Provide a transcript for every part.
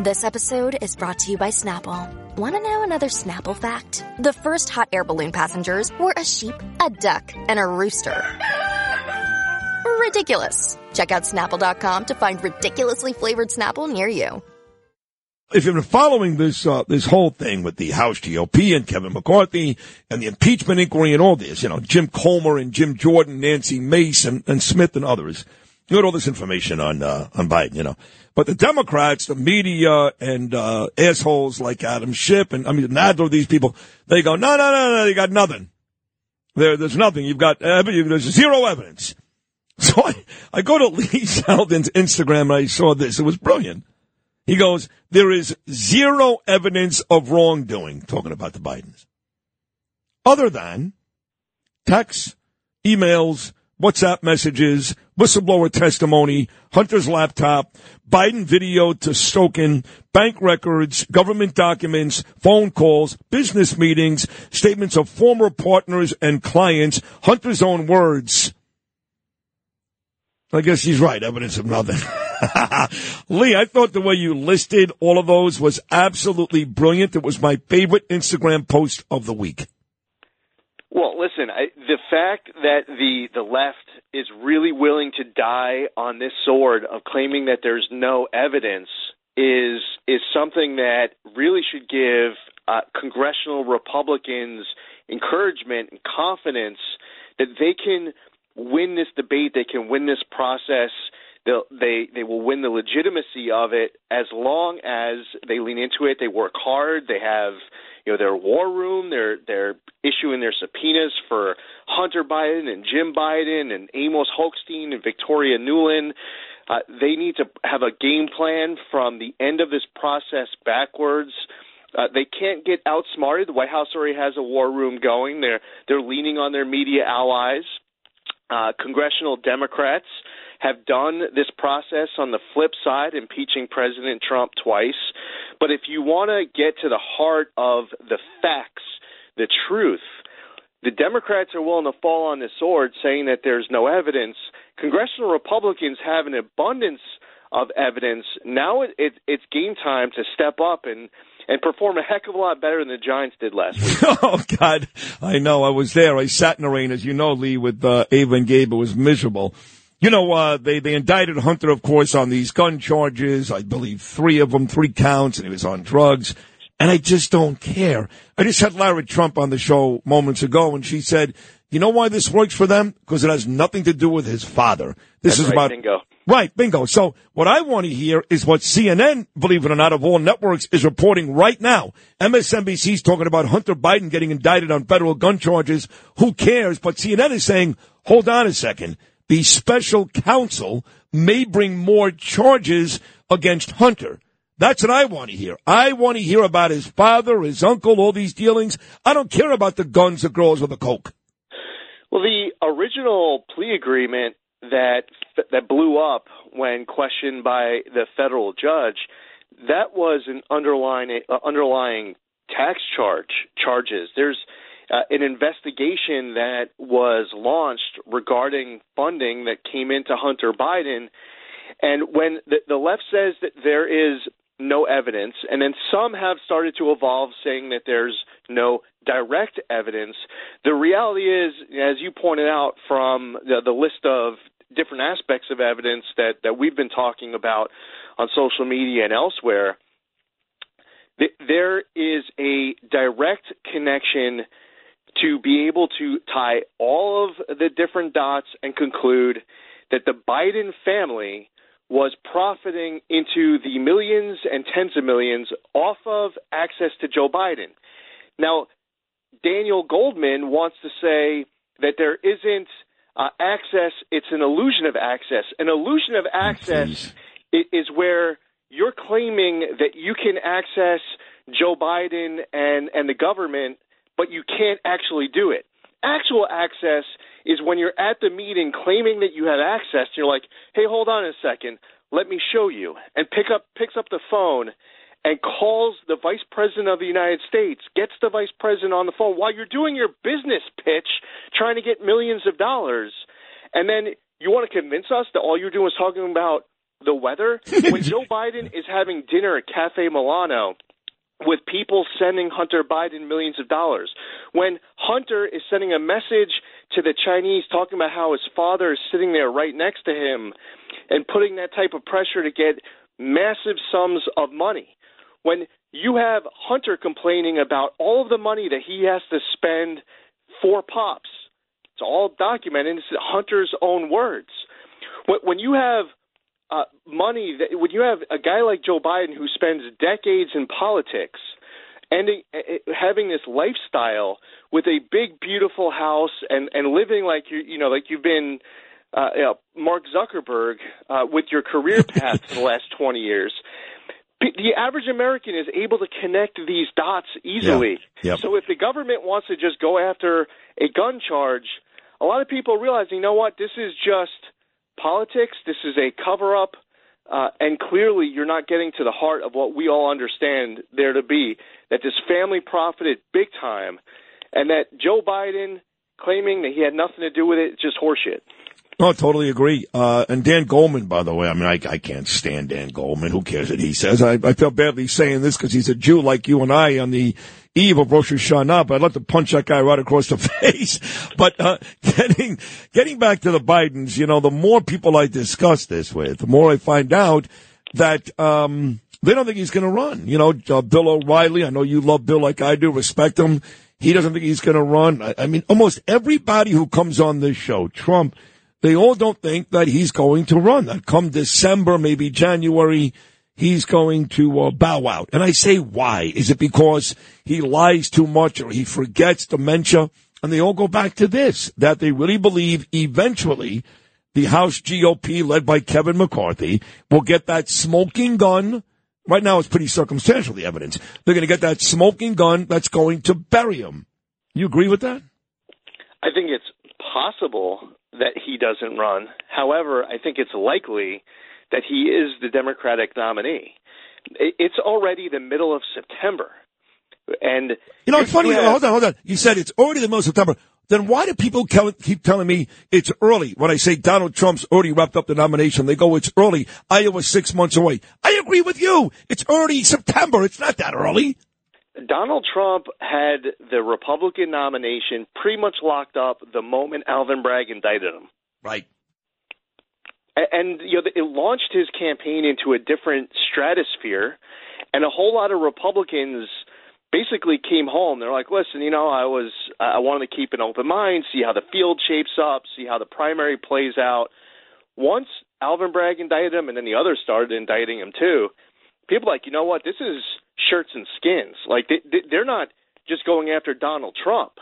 This episode is brought to you by Snapple. Want to know another Snapple fact? The first hot air balloon passengers were a sheep, a duck, and a rooster. Ridiculous. Check out snapple.com to find ridiculously flavored Snapple near you. If you've been following this uh, this whole thing with the House GOP and Kevin McCarthy and the impeachment inquiry and all this, you know, Jim Comer and Jim Jordan, Nancy Mace and, and Smith and others, you got all this information on uh, on Biden, you know. But the Democrats, the media, and uh, assholes like Adam Schiff and I mean Nadler, these people, they go, no, no, no, no, you got nothing. There, there's nothing. You've got there's zero evidence. So I, I go to Lee Zeldin's Instagram and I saw this. It was brilliant. He goes, there is zero evidence of wrongdoing, talking about the Bidens, other than texts, emails, WhatsApp messages, whistleblower testimony, Hunter's laptop, Biden video to Shokin, bank records, government documents, phone calls, business meetings, statements of former partners and clients, Hunter's own words. I guess he's right. Evidence of nothing. Lee, I thought the way you listed all of those was absolutely brilliant. It was my favorite Instagram post of the week. Well, listen, I, the fact that the the left is really willing to die on this sword of claiming that there's no evidence is is something that really should give uh, congressional Republicans encouragement and confidence that they can win this debate, they can win this process. They'll, they they will win the legitimacy of it as long as they lean into it. They work hard. They have you know their war room. They're they're issuing their subpoenas for Hunter Biden and Jim Biden and Amos Hochstein and Victoria Nuland. Uh, they need to have a game plan from the end of this process backwards. Uh, they can't get outsmarted. The White House already has a war room going. They're they're leaning on their media allies. Uh, congressional Democrats have done this process on the flip side, impeaching President Trump twice. But if you want to get to the heart of the facts, the truth, the Democrats are willing to fall on the sword saying that there's no evidence. Congressional Republicans have an abundance of evidence. Now it, it, it's game time to step up and and perform a heck of a lot better than the Giants did last week. oh God, I know. I was there. I sat in the rain, as you know, Lee, with uh, Ava and Gabe. It was miserable. You know, uh, they they indicted Hunter, of course, on these gun charges. I believe three of them, three counts, and he was on drugs. And I just don't care. I just had Lara Trump on the show moments ago, and she said, "You know why this works for them? Because it has nothing to do with his father. This That's is right, about bingo. Right, bingo. So what I want to hear is what CNN, believe it or not, of all networks is reporting right now. MSNBC is talking about Hunter Biden getting indicted on federal gun charges. Who cares? But CNN is saying, hold on a second. The special counsel may bring more charges against Hunter. That's what I want to hear. I want to hear about his father, his uncle, all these dealings. I don't care about the guns, the girls, or the coke. Well, the original plea agreement that that blew up when questioned by the federal judge, that was an underlying uh, underlying tax charge charges. There's uh, an investigation that was launched regarding funding that came into Hunter Biden, and when the, the left says that there is no evidence, and then some have started to evolve saying that there's no direct evidence. The reality is, as you pointed out from the, the list of different aspects of evidence that, that we've been talking about on social media and elsewhere, th- there is a direct connection to be able to tie all of the different dots and conclude that the Biden family was profiting into the millions and tens of millions off of access to Joe Biden. Now, Daniel Goldman wants to say that there isn't uh, access, it's an illusion of access. An illusion of access oh, is where you're claiming that you can access Joe Biden and, and the government, but you can't actually do it. Actual access is when you're at the meeting claiming that you have access, and you're like, hey, hold on a second, let me show you, and pick up picks up the phone and calls the vice president of the United States, gets the vice president on the phone while you're doing your business pitch, trying to get millions of dollars, and then you want to convince us that all you're doing is talking about the weather? When Joe Biden is having dinner at Cafe Milano with people sending Hunter Biden millions of dollars. When Hunter is sending a message to the Chinese talking about how his father is sitting there right next to him and putting that type of pressure to get massive sums of money. When you have Hunter complaining about all of the money that he has to spend for pops. It's all documented. It's Hunter's own words. When you have uh, money that when you have a guy like Joe Biden who spends decades in politics and uh, having this lifestyle with a big beautiful house and and living like you you know like you've been uh, you know, Mark Zuckerberg uh, with your career path for the last 20 years the average American is able to connect these dots easily. Yeah. Yep. So if the government wants to just go after a gun charge, a lot of people realize, you know what, this is just politics. This is a cover up. Uh, and clearly, you're not getting to the heart of what we all understand there to be that this family profited big time, and that Joe Biden claiming that he had nothing to do with it, just horseshit. Oh, totally agree. Uh, and Dan Goldman, by the way, I mean, I, I can't stand Dan Goldman. Who cares what he says? I, I feel badly saying this because he's a Jew like you and I on the eve of Rosh Hashanah, but I'd love to punch that guy right across the face. But, uh, getting, getting back to the Bidens, you know, the more people I discuss this with, the more I find out that, um, they don't think he's going to run. You know, uh, Bill O'Reilly, I know you love Bill like I do, respect him. He doesn't think he's going to run. I, I mean, almost everybody who comes on this show, Trump, they all don't think that he's going to run. That come December, maybe January, he's going to uh, bow out. And I say, why? Is it because he lies too much or he forgets dementia? And they all go back to this, that they really believe eventually the House GOP led by Kevin McCarthy will get that smoking gun. Right now it's pretty circumstantial, the evidence. They're going to get that smoking gun that's going to bury him. You agree with that? I think it's possible that he doesn't run. However, I think it's likely that he is the Democratic nominee. It's already the middle of September. And you know, it's funny. Have, hold on, hold on. You said it's already the middle of September. Then why do people keep telling me it's early? When I say Donald Trump's already wrapped up the nomination, they go, it's early. Iowa's six months away. I agree with you. It's early September. It's not that early. Donald Trump had the Republican nomination pretty much locked up the moment Alvin Bragg indicted him. Right. And you know, it launched his campaign into a different stratosphere, and a whole lot of Republicans basically came home. They're like, "Listen, you know, I was I wanted to keep an open mind, see how the field shapes up, see how the primary plays out." Once Alvin Bragg indicted him, and then the others started indicting him too, people like, you know what, this is shirts and skins. Like they, they're not just going after Donald Trump;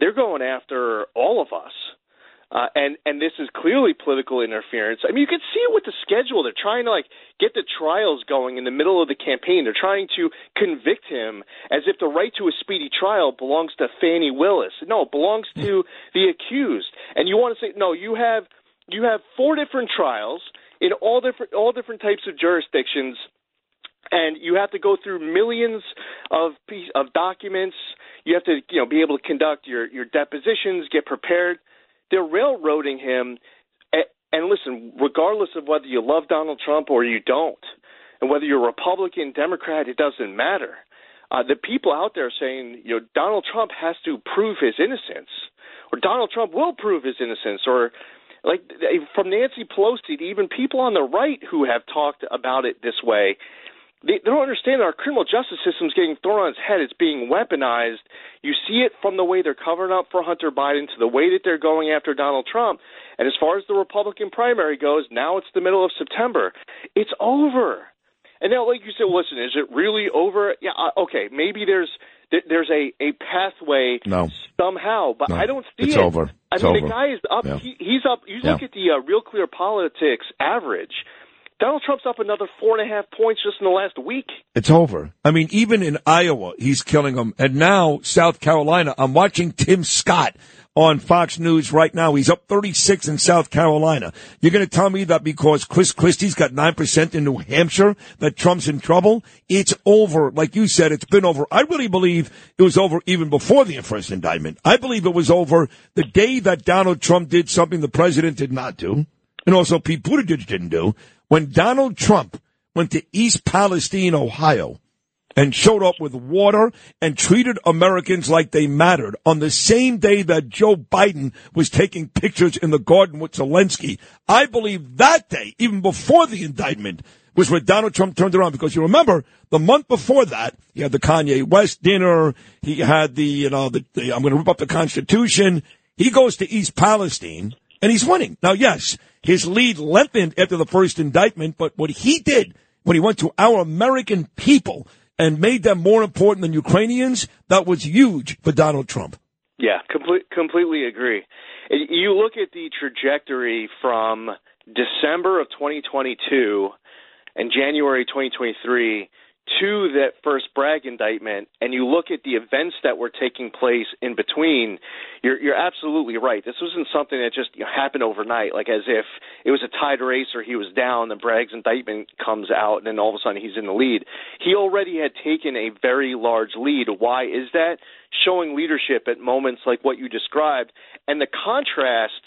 they're going after all of us. Uh, and and this is clearly political interference. I mean, you can see it with the schedule. They're trying to like get the trials going in the middle of the campaign. They're trying to convict him as if the right to a speedy trial belongs to Fani Willis. No, it belongs to the accused. And you want to say no? You have you have four different trials in all different all different types of jurisdictions and you have to go through millions of piece, of documents. You have to, you know, be able to conduct your your depositions, get prepared. They're railroading him. And and listen, regardless of whether you love Donald Trump or you don't, and whether you're Republican, Democrat, it doesn't matter. Uh, the people out there saying, you know, Donald Trump has to prove his innocence, or Donald Trump will prove his innocence, or like from Nancy Pelosi to even people on the right who have talked about it this way they, they don't understand that our criminal justice system is getting thrown on its head. It's being weaponized. You see it from the way they're covering up for Hunter Biden to the way that they're going after Donald Trump. And as far as the Republican primary goes, now it's the middle of September. It's over. And now, like you said, listen, is it really over? Yeah, uh, okay, maybe there's there's a a pathway no. somehow, but no. I don't see it's it. Over. I it's mean, over. the guy is up. Yeah. He, he's up. You yeah. look at the uh, Real Clear Politics average. Donald Trump's up another four and a half points just in the last week. It's over. I mean, even in Iowa, he's killing them. And now South Carolina, I'm watching Tim Scott on Fox News right now. He's up 36 in South Carolina. You're going to tell me that because Chris Christie's got 9% in New Hampshire that Trump's in trouble? It's over. Like you said, it's been over. I really believe it was over even before the first indictment. I believe it was over the day that Donald Trump did something the president did not do and also Pete Buttigieg didn't do, when Donald Trump went to East Palestine, Ohio, and showed up with water and treated Americans like they mattered on the same day that Joe Biden was taking pictures in the garden with Zelensky. I believe that day, even before the indictment, was where Donald Trump turned around because you remember the month before that he had the Kanye West dinner, he had the you know the, the I'm going to rip up the Constitution. He goes to East Palestine and he's winning. Now, yes, his lead lengthened after the first indictment, but what he did when he went to our American people and made them more important than Ukrainians, that was huge for Donald Trump. Yeah, complete, completely agree. You look at the trajectory from December of 2022 and January 2023 to that first Bragg indictment and you look at the events that were taking place in between, you're, you're absolutely right. This wasn't something that just you know, happened overnight, like as if it was a tied race or he was down, then Bragg's indictment comes out, and then all of a sudden he's in the lead. He already had taken a very large lead. Why is that? Showing leadership at moments like what you described. And the contrast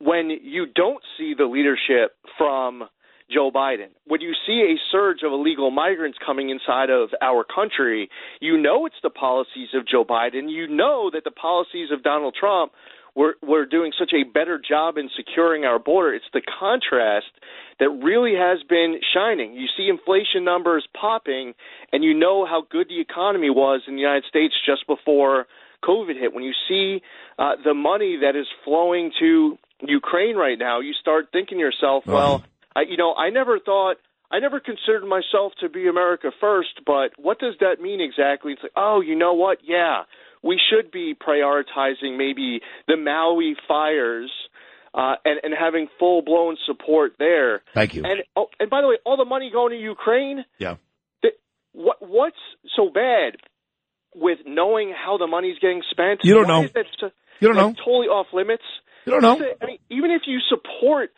when you don't see the leadership from Joe Biden. When you see a surge of illegal migrants coming inside of our country, you know it's the policies of Joe Biden. You know that the policies of Donald Trump were, were doing such a better job in securing our border. It's the contrast that really has been shining. You see inflation numbers popping, and you know how good the economy was in the United States just before COVID hit. When you see uh, the money that is flowing to Ukraine right now, you start thinking to yourself, well, uh-huh I, you know, I never thought, I never considered myself to be America first, but what does that mean exactly? It's like, oh, you know what? Yeah, we should be prioritizing maybe the Maui fires. Uh, and, and having full blown support there. Thank you. And oh, and by the way, all the money going to Ukraine. Yeah. What what's so bad with knowing how the money's getting spent? You don't Why know. That you don't know. Totally off limits. You don't know. I mean, even if you support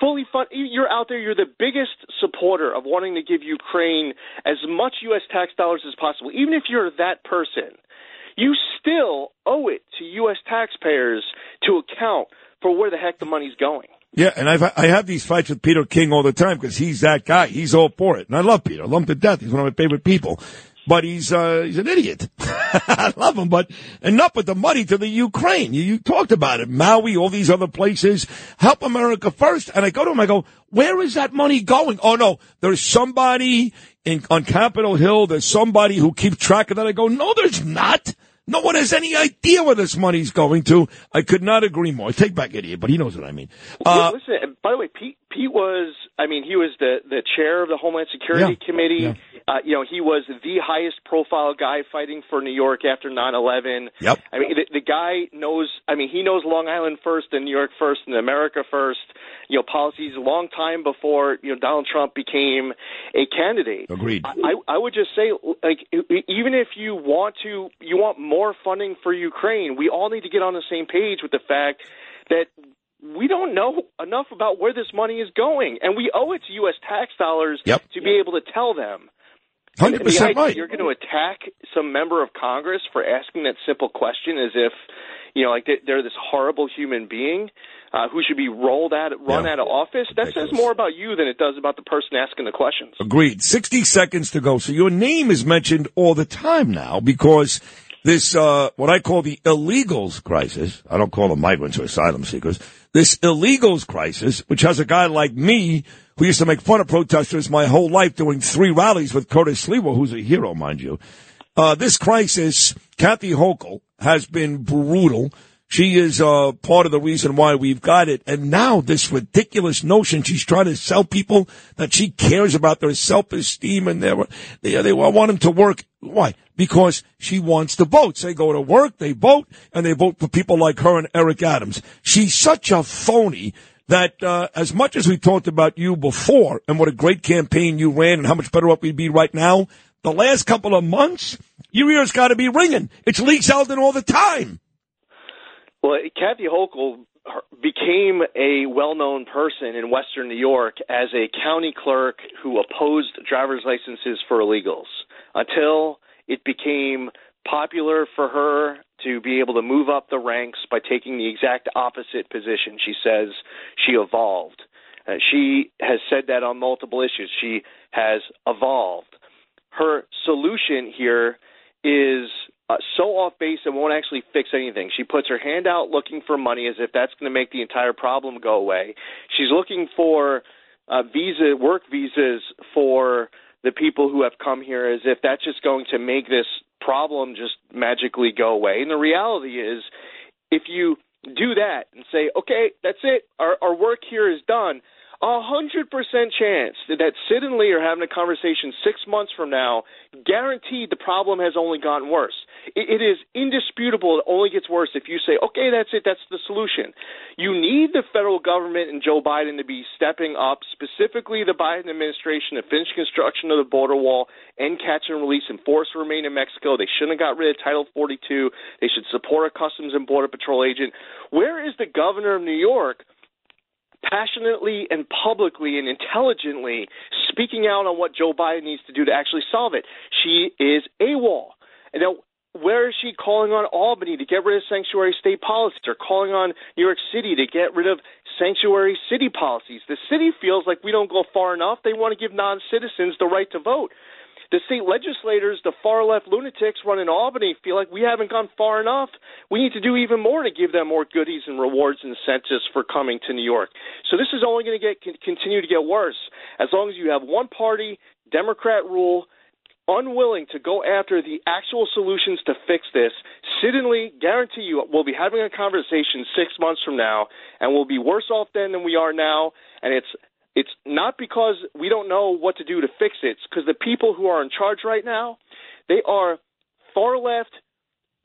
fully fund. You're out there. You're the biggest supporter of wanting to give Ukraine as much U.S. tax dollars as possible. Even if you're that person, you still owe it to U.S. taxpayers to account for where the heck the money's going. Yeah, and I've I have these fights with Peter King all the time because he's that guy. He's all for it, and I love Peter. I love him to death. He's one of my favorite people but he's uh, he's an idiot. I love him, but enough with the money to the Ukraine. You, you talked about it, Maui, all these other places. Help America first. And I go to him, I go, where is that money going? Oh no, there's somebody in on Capitol Hill. There's somebody who keeps track of that. I go, no, there's not. No one has any idea where this money's going to. I could not agree more. I take back idiot, but he knows what I mean. Uh, Listen, by the way, Pete, Pete was, I mean, he was the, the chair of the Homeland Security yeah, Committee. Yeah. Uh, you know, he was the highest profile guy fighting for New York after 9/11. Yep. I mean, the, the guy knows. I mean, he knows Long Island first, and New York first, and America first. You know, policies a long time before you know Donald Trump became a candidate. Agreed. I, I would just say, like, even if you want to, you want more funding for Ukraine, we all need to get on the same page with the fact that we don't know enough about where this money is going, and we owe it to U.S. tax dollars yep. to be able to tell them. Hundred percent right. You're going to attack some member of Congress for asking that simple question as if, you know, like they're this horrible human being uh, who should be rolled out, run yeah. out of office. That Ridiculous. says more about you than it does about the person asking the questions. Agreed. Sixty seconds to go. So your name is mentioned all the time now because this uh, what I call the illegals crisis. I don't call them migrants or asylum seekers. This illegals crisis, which has a guy like me who used to make fun of protesters my whole life doing three rallies with Curtis Sliwa, who's a hero, mind you. Uh, this crisis, Kathy Hochul, has been brutal. She is uh, part of the reason why we've got it. And now this ridiculous notion she's trying to sell people that she cares about their self-esteem and their, they, they want them to work. Why? Because she wants the votes. They go to work, they vote, and they vote for people like her and Eric Adams. She's such a phony that uh, as much as we talked about you before and what a great campaign you ran and how much better off we'd be right now, the last couple of months, your ears got to be ringing. It's Lee Zeldin all the time. Well, Kathy Hochul became a well-known person in Western New York as a county clerk who opposed driver's licenses for illegals until it became popular for her to be able to move up the ranks by taking the exact opposite position. She says she evolved. Uh, she has said that on multiple issues. She has evolved. Her solution here is uh, so off base it won't actually fix anything. She puts her hand out looking for money as if that's going to make the entire problem go away. She's looking for uh, visa work visas for the people who have come here as if that's just going to make this problem just magically go away. And the reality is, if you do that and say, okay, that's it, our, our work here is done, a hundred percent chance that Sid and Lee are having a conversation six months from now, guaranteed the problem has only gotten worse. It, it is indisputable it only gets worse if you say, okay, that's it, that's the solution. You need the federal government and Joe Biden to be stepping up, specifically the Biden administration, to finish construction of the border wall, end catch and release, and force remain in Mexico. They shouldn't have got rid of Title 42. They should support a Customs and Border Patrol agent. Where is the governor of New York? Passionately and publicly and intelligently speaking out on what Joe Biden needs to do to actually solve it. She is AWOL. And now, where is she calling on Albany to get rid of sanctuary state policies or calling on New York City to get rid of sanctuary city policies? The city feels like we don't go far enough. They want to give non citizens the right to vote the state legislators, the far left lunatics running Albany, feel like we haven't gone far enough. We need to do even more to give them more goodies and rewards and incentives for coming to New York. So this is only going to get continue to get worse as long as you have one party Democrat rule unwilling to go after the actual solutions to fix this, Lee guarantee you we'll be having a conversation six months from now, and we'll be worse off then than we are now. And it's it's not because we don't know what to do to fix it. It's because the people who are in charge right now, they are far left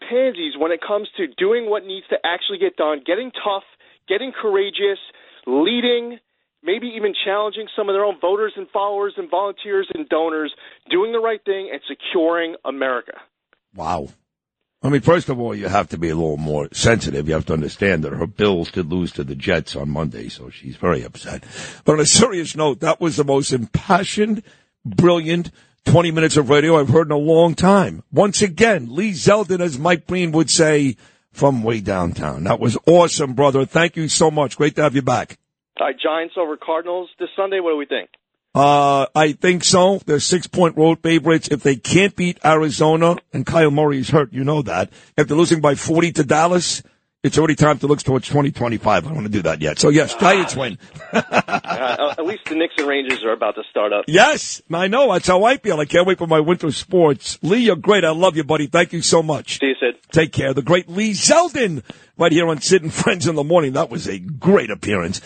pansies when it comes to doing what needs to actually get done, getting tough, getting courageous, leading, maybe even challenging some of their own voters and followers and volunteers and donors, doing the right thing and securing America. Wow. I mean, first of all, you have to be a little more sensitive. You have to understand that her Bills did lose to the Jets on Monday, so she's very upset. But on a serious note, that was the most impassioned, brilliant 20 minutes of radio I've heard in a long time. Once again, Lee Zeldin, as Mike Breen would say, from way downtown. That was awesome, brother. Thank you so much. Great to have you back. All right, Giants over Cardinals this Sunday. What do we think? Uh, I think so. They're six point road favorites. If they can't beat Arizona, and Kyler Murray is hurt, you know that. If they're losing by 40 to Dallas, it's already time to look towards 2025. I don't want to do that yet. So yes, Giants win. uh, at least the Knicks and Rangers are about to start up. Yes, I know. That's how I feel. I can't wait for my winter sports. Lee, you're great. I love you, buddy. Thank you so much. See you, Sid. Take care. The great Lee Zeldin right here on Sid and Friends in the Morning. That was a great appearance.